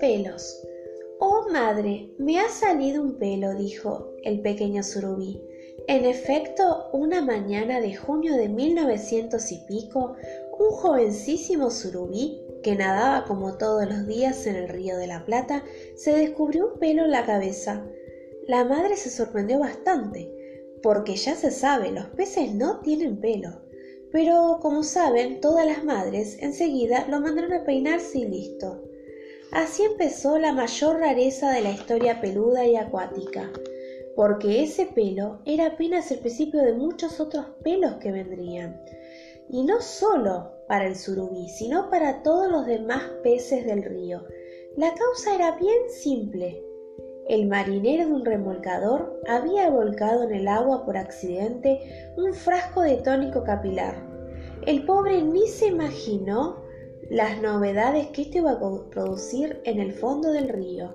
Pelos. Oh madre, me ha salido un pelo, dijo el pequeño surubí. En efecto, una mañana de junio de mil novecientos y pico, un jovencísimo surubí, que nadaba como todos los días en el río de la Plata, se descubrió un pelo en la cabeza. La madre se sorprendió bastante, porque ya se sabe, los peces no tienen pelo. Pero, como saben, todas las madres enseguida lo mandaron a peinarse y listo. Así empezó la mayor rareza de la historia peluda y acuática, porque ese pelo era apenas el principio de muchos otros pelos que vendrían. Y no solo para el surubí, sino para todos los demás peces del río. La causa era bien simple. El marinero de un remolcador había volcado en el agua por accidente un frasco de tónico capilar. El pobre ni se imaginó las novedades que esto iba a producir en el fondo del río.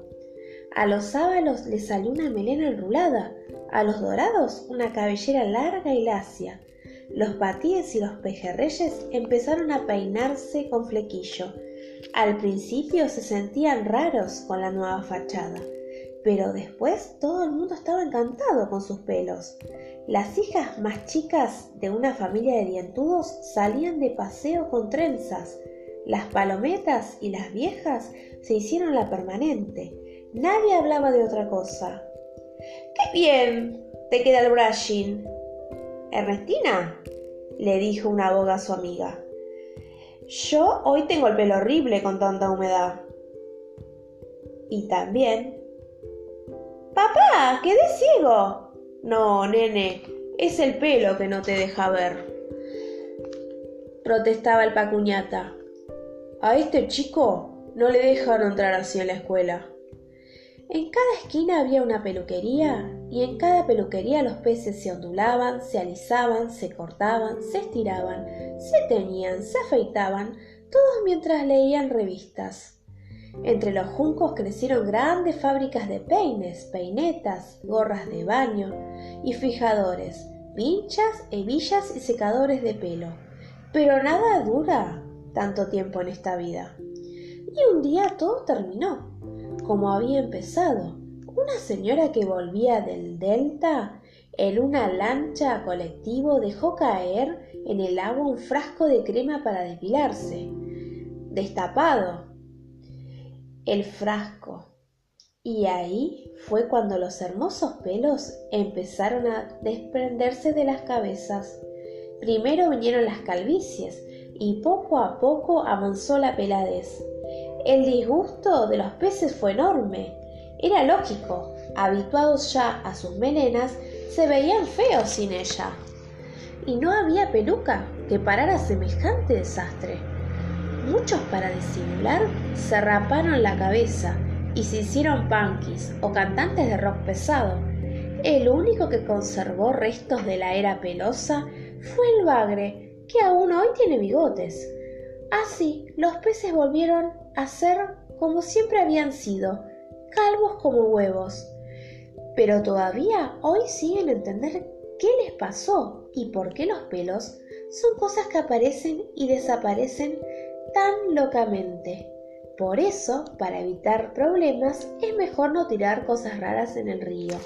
A los sábalos les salió una melena enrulada, a los dorados una cabellera larga y lacia. Los batíes y los pejerreyes empezaron a peinarse con flequillo. Al principio se sentían raros con la nueva fachada, pero después todo el mundo estaba encantado con sus pelos. Las hijas más chicas de una familia de dientudos salían de paseo con trenzas. Las palometas y las viejas se hicieron la permanente. Nadie hablaba de otra cosa. ¡Qué bien! Te queda el brushing. Ernestina, le dijo una boga a su amiga. Yo hoy tengo el pelo horrible con tanta humedad. Y también Papá, quedé ciego. No, nene, es el pelo que no te deja ver. Protestaba el pacuñata. A este chico no le dejaron entrar así en la escuela. En cada esquina había una peluquería y en cada peluquería los peces se ondulaban, se alisaban, se cortaban, se estiraban, se teñían, se afeitaban, todos mientras leían revistas. Entre los juncos crecieron grandes fábricas de peines, peinetas, gorras de baño y fijadores, pinchas, hebillas y secadores de pelo. Pero nada dura tanto tiempo en esta vida. Y un día todo terminó, como había empezado. Una señora que volvía del delta en una lancha colectivo dejó caer en el agua un frasco de crema para depilarse. Destapado, el frasco. Y ahí fue cuando los hermosos pelos empezaron a desprenderse de las cabezas. Primero vinieron las calvicies y poco a poco avanzó la peladez. El disgusto de los peces fue enorme. Era lógico, habituados ya a sus melenas, se veían feos sin ella. Y no había peluca que parara semejante desastre. Muchos para disimular se raparon la cabeza y se hicieron punkis o cantantes de rock pesado. El único que conservó restos de la era pelosa fue el bagre, que aún hoy tiene bigotes. Así, los peces volvieron a ser como siempre habían sido, calvos como huevos. Pero todavía hoy siguen a entender qué les pasó y por qué los pelos son cosas que aparecen y desaparecen tan locamente. Por eso, para evitar problemas, es mejor no tirar cosas raras en el río.